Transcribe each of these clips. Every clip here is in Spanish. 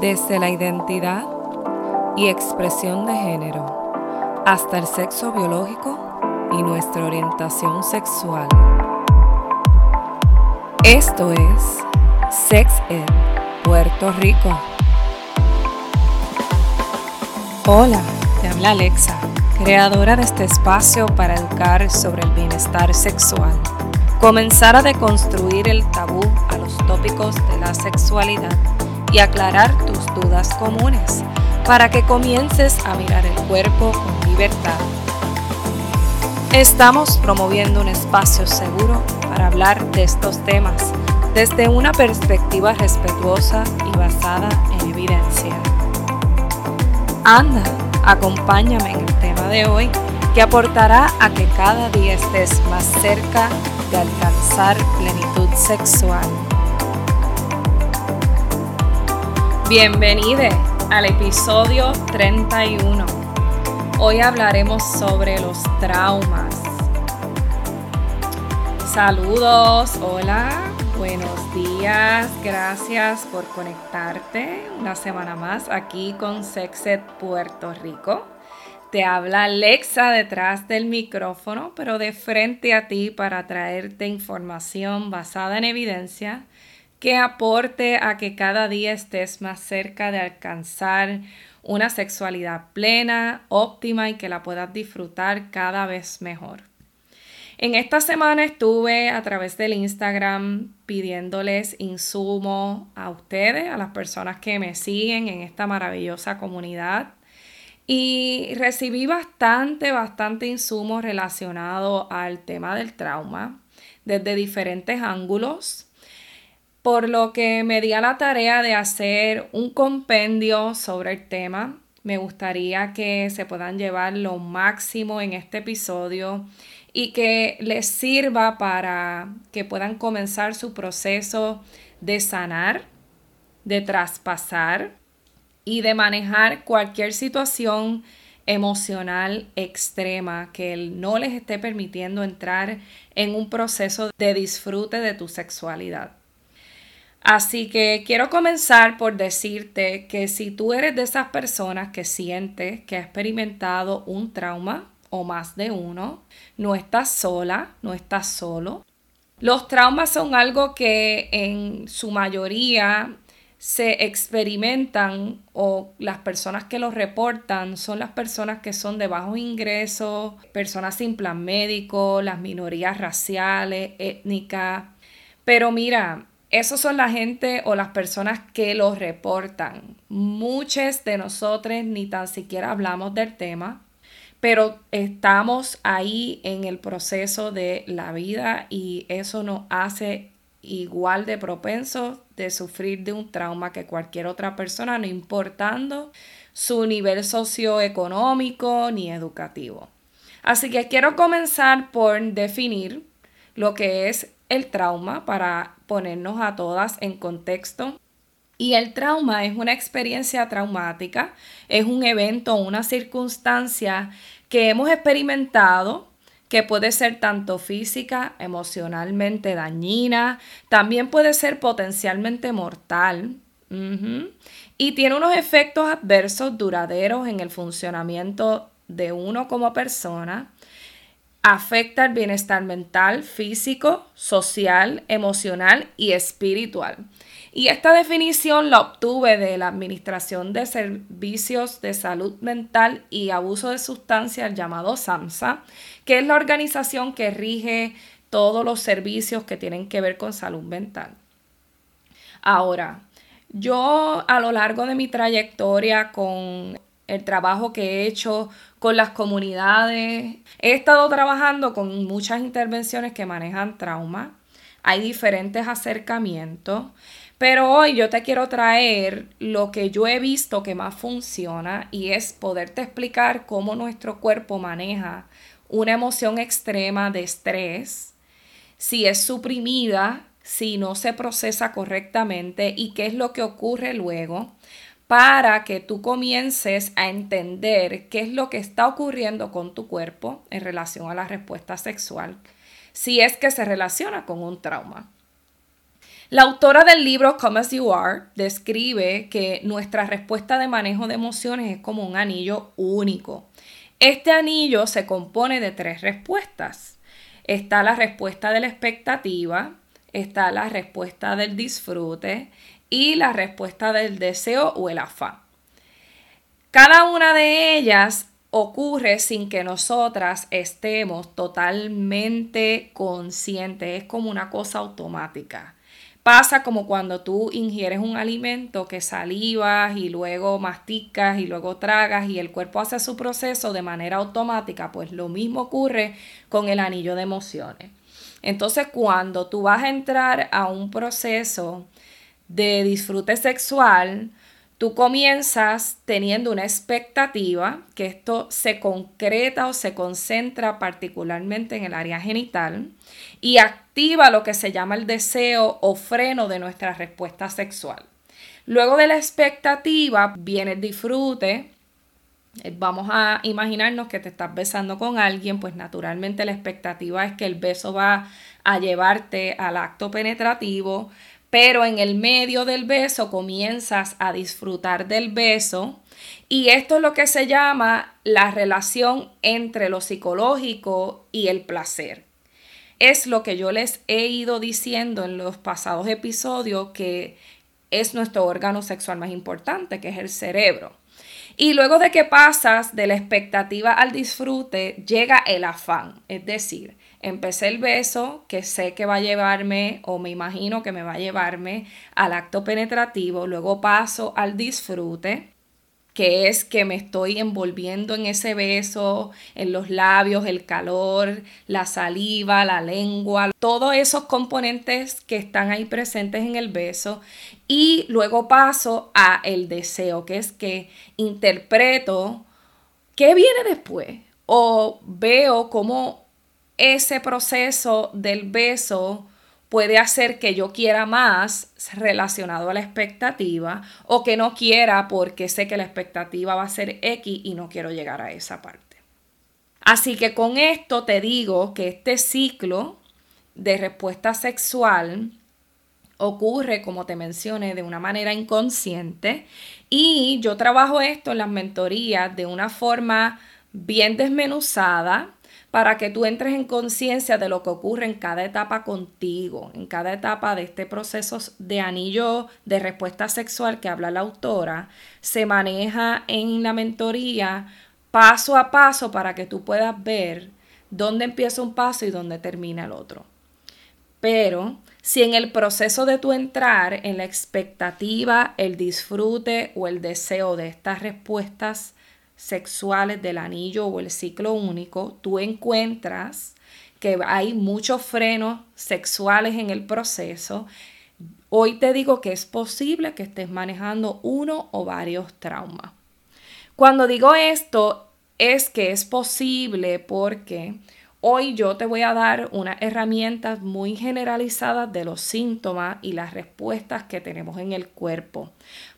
desde la identidad y expresión de género hasta el sexo biológico y nuestra orientación sexual. Esto es Sex Ed Puerto Rico. Hola, te habla Alexa, creadora de este espacio para educar sobre el bienestar sexual. Comenzar a deconstruir el tabú a los tópicos de la sexualidad y aclarar tus dudas comunes para que comiences a mirar el cuerpo con libertad. Estamos promoviendo un espacio seguro para hablar de estos temas desde una perspectiva respetuosa y basada en evidencia. Anda, acompáñame en el tema de hoy que aportará a que cada día estés más cerca de alcanzar plenitud sexual. Bienvenido al episodio 31. Hoy hablaremos sobre los traumas. Saludos, hola, buenos días, gracias por conectarte una semana más aquí con Sexed Puerto Rico. Te habla Alexa detrás del micrófono, pero de frente a ti para traerte información basada en evidencia que aporte a que cada día estés más cerca de alcanzar una sexualidad plena, óptima y que la puedas disfrutar cada vez mejor. En esta semana estuve a través del Instagram pidiéndoles insumo a ustedes, a las personas que me siguen en esta maravillosa comunidad. Y recibí bastante, bastante insumo relacionado al tema del trauma desde diferentes ángulos por lo que me di a la tarea de hacer un compendio sobre el tema. Me gustaría que se puedan llevar lo máximo en este episodio y que les sirva para que puedan comenzar su proceso de sanar, de traspasar y de manejar cualquier situación emocional extrema que no les esté permitiendo entrar en un proceso de disfrute de tu sexualidad. Así que quiero comenzar por decirte que si tú eres de esas personas que sientes que ha experimentado un trauma o más de uno, no estás sola, no estás solo. Los traumas son algo que en su mayoría se experimentan o las personas que los reportan son las personas que son de bajos ingresos, personas sin plan médico, las minorías raciales, étnicas. Pero mira, esos son la gente o las personas que lo reportan. Muchos de nosotros ni tan siquiera hablamos del tema, pero estamos ahí en el proceso de la vida y eso nos hace igual de propensos de sufrir de un trauma que cualquier otra persona, no importando su nivel socioeconómico ni educativo. Así que quiero comenzar por definir lo que es el trauma para ponernos a todas en contexto. Y el trauma es una experiencia traumática, es un evento, una circunstancia que hemos experimentado que puede ser tanto física, emocionalmente dañina, también puede ser potencialmente mortal. Y tiene unos efectos adversos duraderos en el funcionamiento de uno como persona afecta el bienestar mental, físico, social, emocional y espiritual. Y esta definición la obtuve de la Administración de Servicios de Salud Mental y Abuso de Sustancias llamado SAMSA, que es la organización que rige todos los servicios que tienen que ver con salud mental. Ahora, yo a lo largo de mi trayectoria con el trabajo que he hecho con las comunidades. He estado trabajando con muchas intervenciones que manejan trauma. Hay diferentes acercamientos. Pero hoy yo te quiero traer lo que yo he visto que más funciona y es poderte explicar cómo nuestro cuerpo maneja una emoción extrema de estrés, si es suprimida, si no se procesa correctamente y qué es lo que ocurre luego para que tú comiences a entender qué es lo que está ocurriendo con tu cuerpo en relación a la respuesta sexual, si es que se relaciona con un trauma. La autora del libro Come As You Are describe que nuestra respuesta de manejo de emociones es como un anillo único. Este anillo se compone de tres respuestas. Está la respuesta de la expectativa, está la respuesta del disfrute y la respuesta del deseo o el afán. Cada una de ellas ocurre sin que nosotras estemos totalmente conscientes, es como una cosa automática. Pasa como cuando tú ingieres un alimento que salivas y luego masticas y luego tragas y el cuerpo hace su proceso de manera automática, pues lo mismo ocurre con el anillo de emociones. Entonces, cuando tú vas a entrar a un proceso de disfrute sexual, tú comienzas teniendo una expectativa, que esto se concreta o se concentra particularmente en el área genital y activa lo que se llama el deseo o freno de nuestra respuesta sexual. Luego de la expectativa viene el disfrute, eh, Vamos a imaginarnos que te estás besando con alguien, pues naturalmente la expectativa es que el beso va a llevarte al acto penetrativo, pero en el medio del beso comienzas a disfrutar del beso y esto es lo que se llama la relación entre lo psicológico y el placer. Es lo que yo les he ido diciendo en los pasados episodios que es nuestro órgano sexual más importante, que es el cerebro. Y luego de que pasas de la expectativa al disfrute, llega el afán, es decir, empecé el beso que sé que va a llevarme o me imagino que me va a llevarme al acto penetrativo, luego paso al disfrute que es que me estoy envolviendo en ese beso, en los labios, el calor, la saliva, la lengua, todos esos componentes que están ahí presentes en el beso. Y luego paso a el deseo, que es que interpreto qué viene después o veo cómo ese proceso del beso puede hacer que yo quiera más relacionado a la expectativa o que no quiera porque sé que la expectativa va a ser X y no quiero llegar a esa parte. Así que con esto te digo que este ciclo de respuesta sexual ocurre, como te mencioné, de una manera inconsciente y yo trabajo esto en las mentorías de una forma bien desmenuzada para que tú entres en conciencia de lo que ocurre en cada etapa contigo, en cada etapa de este proceso de anillo de respuesta sexual que habla la autora, se maneja en la mentoría paso a paso para que tú puedas ver dónde empieza un paso y dónde termina el otro. Pero si en el proceso de tu entrar en la expectativa, el disfrute o el deseo de estas respuestas sexuales del anillo o el ciclo único, tú encuentras que hay muchos frenos sexuales en el proceso, hoy te digo que es posible que estés manejando uno o varios traumas. Cuando digo esto, es que es posible porque Hoy yo te voy a dar unas herramientas muy generalizadas de los síntomas y las respuestas que tenemos en el cuerpo.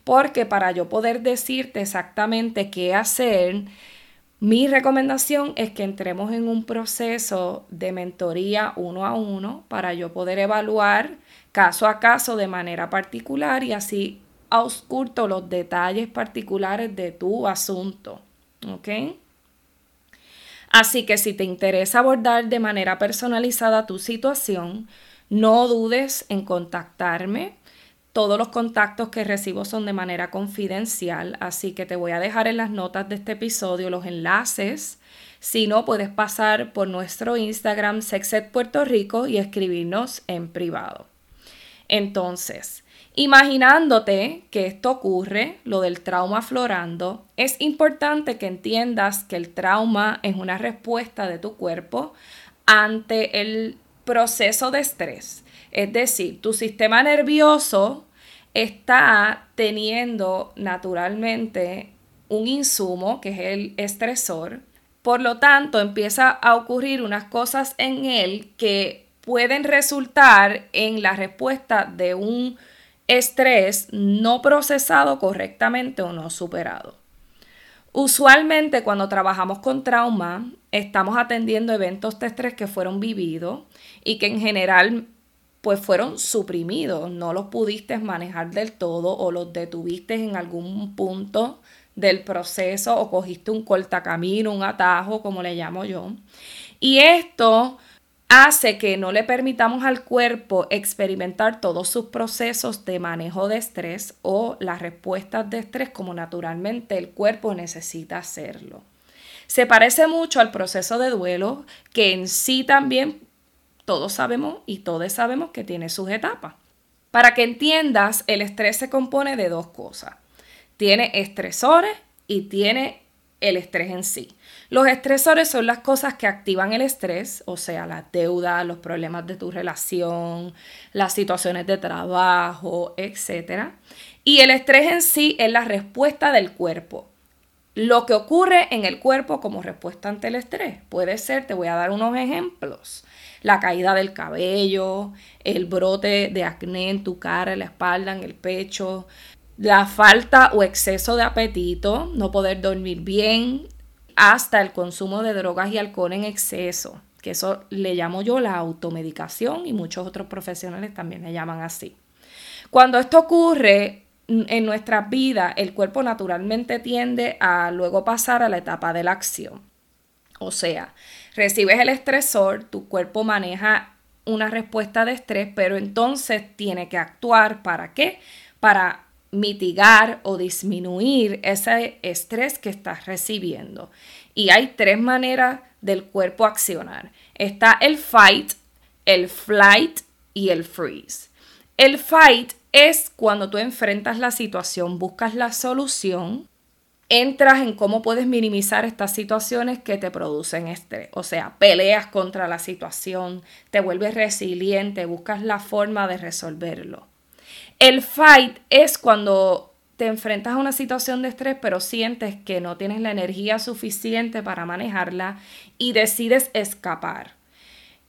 Porque para yo poder decirte exactamente qué hacer, mi recomendación es que entremos en un proceso de mentoría uno a uno para yo poder evaluar caso a caso de manera particular y así ausculto los detalles particulares de tu asunto. ¿Ok? Así que si te interesa abordar de manera personalizada tu situación, no dudes en contactarme. Todos los contactos que recibo son de manera confidencial, así que te voy a dejar en las notas de este episodio los enlaces. Si no, puedes pasar por nuestro Instagram Sexet Puerto Rico y escribirnos en privado. Entonces, Imaginándote que esto ocurre, lo del trauma aflorando, es importante que entiendas que el trauma es una respuesta de tu cuerpo ante el proceso de estrés. Es decir, tu sistema nervioso está teniendo naturalmente un insumo, que es el estresor. Por lo tanto, empieza a ocurrir unas cosas en él que pueden resultar en la respuesta de un estrés no procesado correctamente o no superado. Usualmente cuando trabajamos con trauma, estamos atendiendo eventos de estrés que fueron vividos y que en general pues fueron suprimidos, no los pudiste manejar del todo o los detuviste en algún punto del proceso o cogiste un cortacamino, un atajo, como le llamo yo. Y esto hace que no le permitamos al cuerpo experimentar todos sus procesos de manejo de estrés o las respuestas de estrés como naturalmente el cuerpo necesita hacerlo. Se parece mucho al proceso de duelo que en sí también todos sabemos y todos sabemos que tiene sus etapas. Para que entiendas, el estrés se compone de dos cosas. Tiene estresores y tiene el estrés en sí. Los estresores son las cosas que activan el estrés, o sea, la deuda, los problemas de tu relación, las situaciones de trabajo, etc. Y el estrés en sí es la respuesta del cuerpo. Lo que ocurre en el cuerpo como respuesta ante el estrés. Puede ser, te voy a dar unos ejemplos. La caída del cabello, el brote de acné en tu cara, en la espalda, en el pecho, la falta o exceso de apetito, no poder dormir bien, hasta el consumo de drogas y alcohol en exceso, que eso le llamo yo la automedicación y muchos otros profesionales también le llaman así. Cuando esto ocurre en nuestra vida, el cuerpo naturalmente tiende a luego pasar a la etapa de la acción. O sea, recibes el estresor, tu cuerpo maneja una respuesta de estrés, pero entonces tiene que actuar para qué? Para mitigar o disminuir ese estrés que estás recibiendo. Y hay tres maneras del cuerpo accionar. Está el fight, el flight y el freeze. El fight es cuando tú enfrentas la situación, buscas la solución, entras en cómo puedes minimizar estas situaciones que te producen estrés. O sea, peleas contra la situación, te vuelves resiliente, buscas la forma de resolverlo. El fight es cuando te enfrentas a una situación de estrés, pero sientes que no tienes la energía suficiente para manejarla y decides escapar.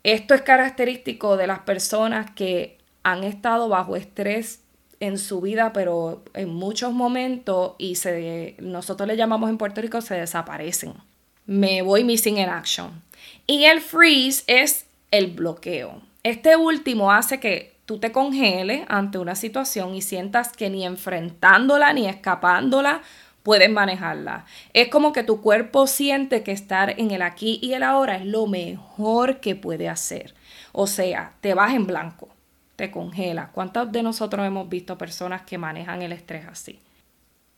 Esto es característico de las personas que han estado bajo estrés en su vida, pero en muchos momentos y se, nosotros le llamamos en Puerto Rico se desaparecen. Me voy missing in action. Y el freeze es el bloqueo. Este último hace que tú te congeles ante una situación y sientas que ni enfrentándola ni escapándola puedes manejarla. Es como que tu cuerpo siente que estar en el aquí y el ahora es lo mejor que puede hacer. O sea, te vas en blanco, te congelas. ¿Cuántos de nosotros hemos visto personas que manejan el estrés así?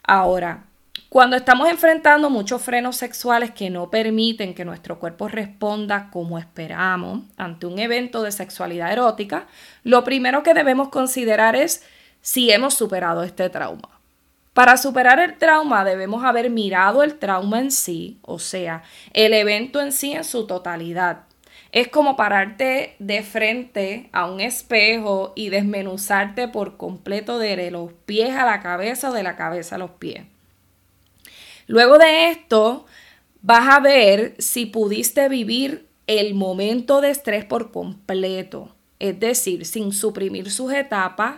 Ahora, cuando estamos enfrentando muchos frenos sexuales que no permiten que nuestro cuerpo responda como esperamos ante un evento de sexualidad erótica, lo primero que debemos considerar es si hemos superado este trauma. Para superar el trauma debemos haber mirado el trauma en sí, o sea, el evento en sí en su totalidad. Es como pararte de frente a un espejo y desmenuzarte por completo de los pies a la cabeza o de la cabeza a los pies. Luego de esto, vas a ver si pudiste vivir el momento de estrés por completo, es decir, sin suprimir sus etapas,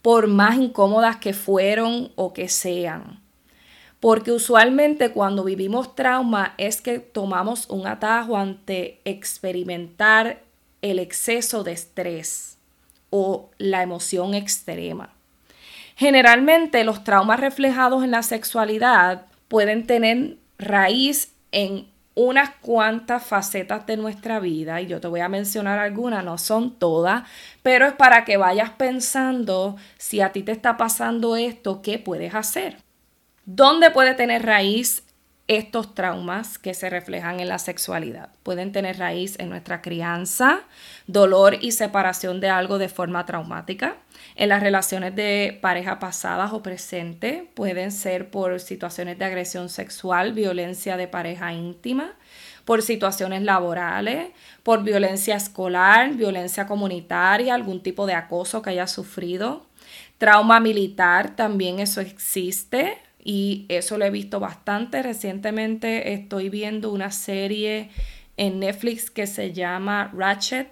por más incómodas que fueron o que sean. Porque usualmente cuando vivimos trauma es que tomamos un atajo ante experimentar el exceso de estrés o la emoción extrema. Generalmente los traumas reflejados en la sexualidad pueden tener raíz en unas cuantas facetas de nuestra vida y yo te voy a mencionar algunas, no son todas, pero es para que vayas pensando si a ti te está pasando esto, ¿qué puedes hacer? ¿Dónde puede tener raíz estos traumas que se reflejan en la sexualidad? Pueden tener raíz en nuestra crianza, dolor y separación de algo de forma traumática, en las relaciones de pareja pasadas o presente, pueden ser por situaciones de agresión sexual, violencia de pareja íntima, por situaciones laborales, por violencia escolar, violencia comunitaria, algún tipo de acoso que haya sufrido. Trauma militar, también eso existe y eso lo he visto bastante. Recientemente estoy viendo una serie en Netflix que se llama Ratchet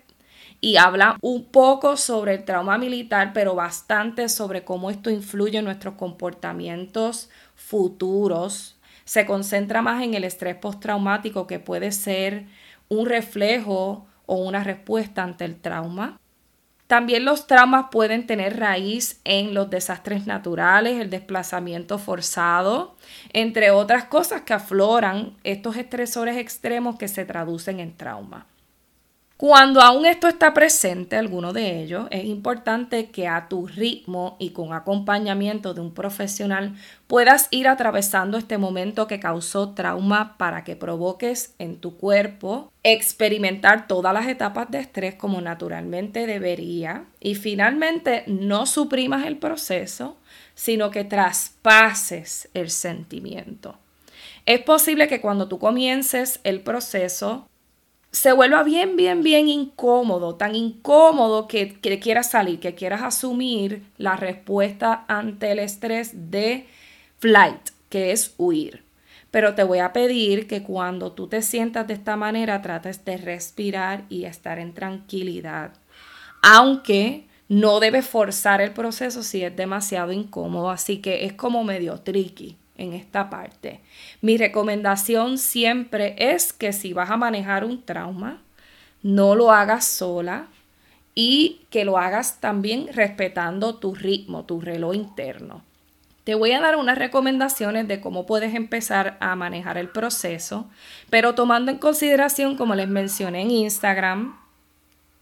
y habla un poco sobre el trauma militar, pero bastante sobre cómo esto influye en nuestros comportamientos futuros. Se concentra más en el estrés postraumático que puede ser un reflejo o una respuesta ante el trauma. También los traumas pueden tener raíz en los desastres naturales, el desplazamiento forzado, entre otras cosas que afloran estos estresores extremos que se traducen en trauma. Cuando aún esto está presente, alguno de ellos, es importante que a tu ritmo y con acompañamiento de un profesional puedas ir atravesando este momento que causó trauma para que provoques en tu cuerpo experimentar todas las etapas de estrés como naturalmente debería y finalmente no suprimas el proceso, sino que traspases el sentimiento. Es posible que cuando tú comiences el proceso se vuelva bien, bien, bien incómodo, tan incómodo que, quieras salir, que quieras asumir la respuesta ante el estrés de flight, que es huir. Pero te voy a pedir que cuando tú te sientas de esta manera trates de respirar y estar en tranquilidad. Aunque no debes forzar el proceso si es demasiado incómodo, así que es como medio tricky en esta parte. Mi recomendación siempre es que si vas a manejar un trauma, no lo hagas sola y que lo hagas también respetando tu ritmo, tu reloj interno. Te voy a dar unas recomendaciones de cómo puedes empezar a manejar el proceso, pero tomando en consideración, como les mencioné en Instagram,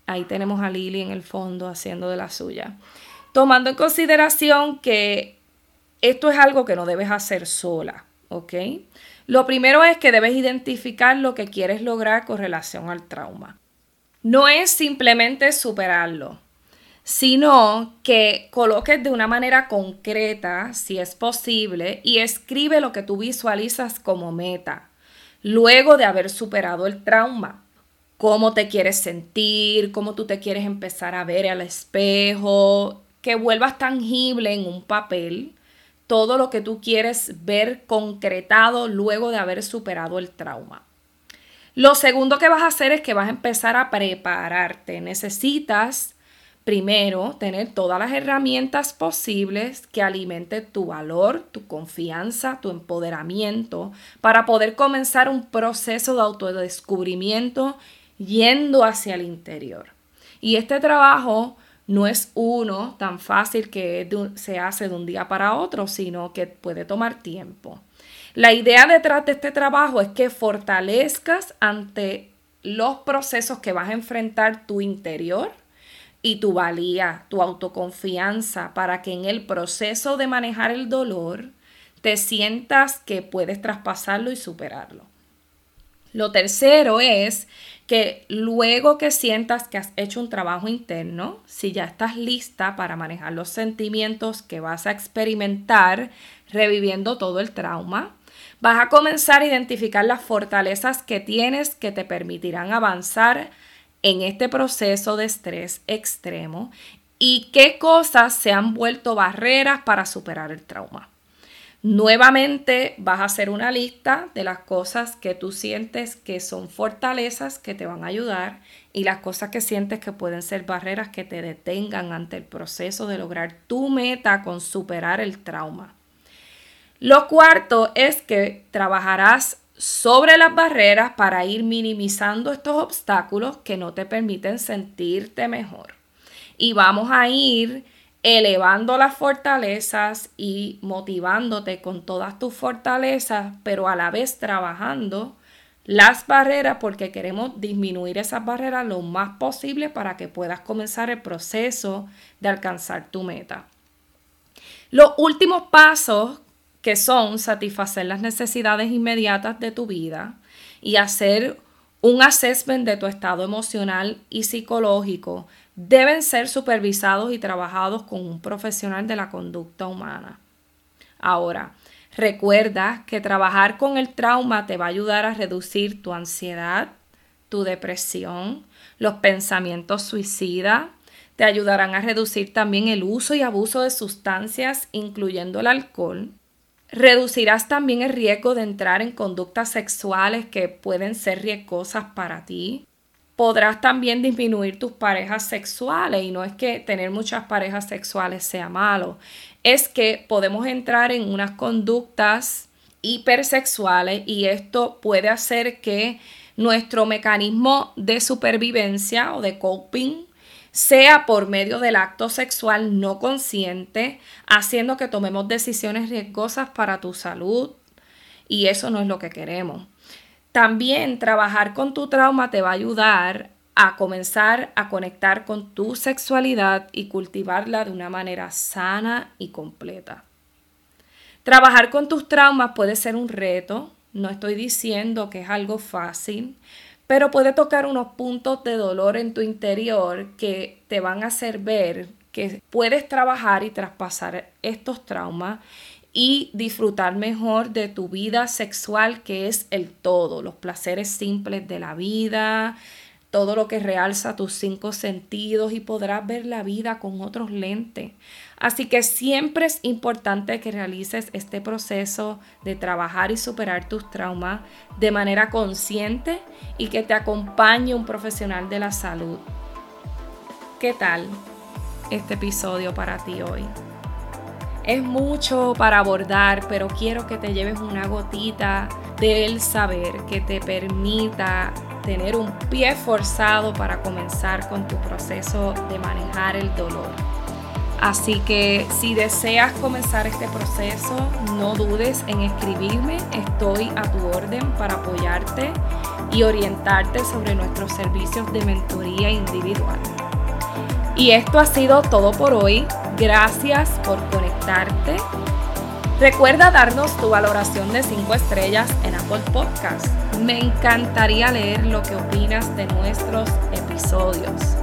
ahí tenemos a Lili en el fondo haciendo de la suya, tomando en consideración que esto es algo que no debes hacer sola, ¿ok? Lo primero es que debes identificar lo que quieres lograr con relación al trauma. No es simplemente superarlo, sino que coloques de una manera concreta, si es posible, y escribe lo que tú visualizas como meta, luego de haber superado el trauma. Cómo te quieres sentir, cómo tú te quieres empezar a ver al espejo, que vuelvas tangible en un papel todo lo que tú quieres ver concretado luego de haber superado el trauma. Lo segundo que vas a hacer es que vas a empezar a prepararte. Necesitas primero tener todas las herramientas posibles que alimenten tu valor, tu confianza, tu empoderamiento para poder comenzar un proceso de autodescubrimiento yendo hacia el interior. Y este trabajo no es uno tan fácil que se hace de un día para otro, sino que puede tomar tiempo. La idea detrás de este trabajo es que fortalezcas ante los procesos que vas a enfrentar tu interior y tu valía, tu autoconfianza, para que en el proceso de manejar el dolor te sientas que puedes traspasarlo y superarlo. Lo tercero es que luego que sientas que has hecho un trabajo interno, si ya estás lista para manejar los sentimientos que vas a experimentar reviviendo todo el trauma, vas a comenzar a identificar las fortalezas que tienes que te permitirán avanzar en este proceso de estrés extremo y qué cosas se han vuelto barreras para superar el trauma. Nuevamente vas a hacer una lista de las cosas que tú sientes que son fortalezas que te van a ayudar y las cosas que sientes que pueden ser barreras que te detengan ante el proceso de lograr tu meta con superar el trauma. Lo cuarto es que trabajarás sobre las barreras para ir minimizando estos obstáculos que no te permiten sentirte mejor. Y vamos a ir elevando las fortalezas y motivándote con todas tus fortalezas, pero a la vez trabajando las barreras porque queremos disminuir esas barreras lo más posible para que puedas comenzar el proceso de alcanzar tu meta. Los últimos pasos que son satisfacer las necesidades inmediatas de tu vida y hacer un assessment de tu estado emocional y psicológico deben ser supervisados y trabajados con un profesional de la conducta humana. Ahora, recuerda que trabajar con el trauma te va a ayudar a reducir tu ansiedad, tu depresión, los pensamientos suicidas, te ayudarán a reducir también el uso y abuso de sustancias, incluyendo el alcohol. Reducirás también el riesgo de entrar en conductas sexuales que pueden ser riesgosas para ti podrás también disminuir tus parejas sexuales y no es que tener muchas parejas sexuales sea malo, es que podemos entrar en unas conductas hipersexuales y esto puede hacer que nuestro mecanismo de supervivencia o de coping sea por medio del acto sexual no consciente, haciendo que tomemos decisiones riesgosas para tu salud y eso no es lo que queremos. También trabajar con tu trauma te va a ayudar a comenzar a conectar con tu sexualidad y cultivarla de una manera sana y completa. Trabajar con tus traumas puede ser un reto, no estoy diciendo que es algo fácil, pero puede tocar unos puntos de dolor en tu interior que te van a hacer ver que puedes trabajar y traspasar estos traumas y disfrutar mejor de tu vida sexual que es el todo, los placeres simples de la vida, todo lo que realza tus cinco sentidos y podrás ver la vida con otros lentes. Así que siempre es importante que realices este proceso de trabajar y superar tus traumas de manera consciente y que te acompañe un profesional de la salud. ¿Qué tal este episodio para ti hoy? Es mucho para abordar, pero quiero que te lleves una gotita del saber que te permita tener un pie forzado para comenzar con tu proceso de manejar el dolor. Así que si deseas comenzar este proceso, no dudes en escribirme. Estoy a tu orden para apoyarte y orientarte sobre nuestros servicios de mentoría individual. Y esto ha sido todo por hoy. Gracias por Recuerda darnos tu valoración de 5 estrellas en Apple Podcast. Me encantaría leer lo que opinas de nuestros episodios.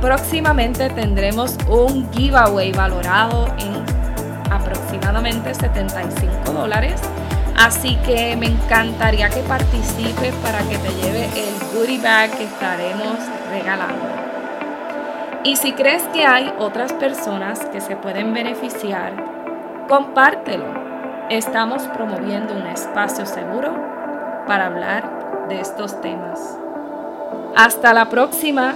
Próximamente tendremos un giveaway valorado en aproximadamente 75 dólares. Así que me encantaría que participes para que te lleve el goodie bag que estaremos regalando. Y si crees que hay otras personas que se pueden beneficiar, compártelo. Estamos promoviendo un espacio seguro para hablar de estos temas. Hasta la próxima.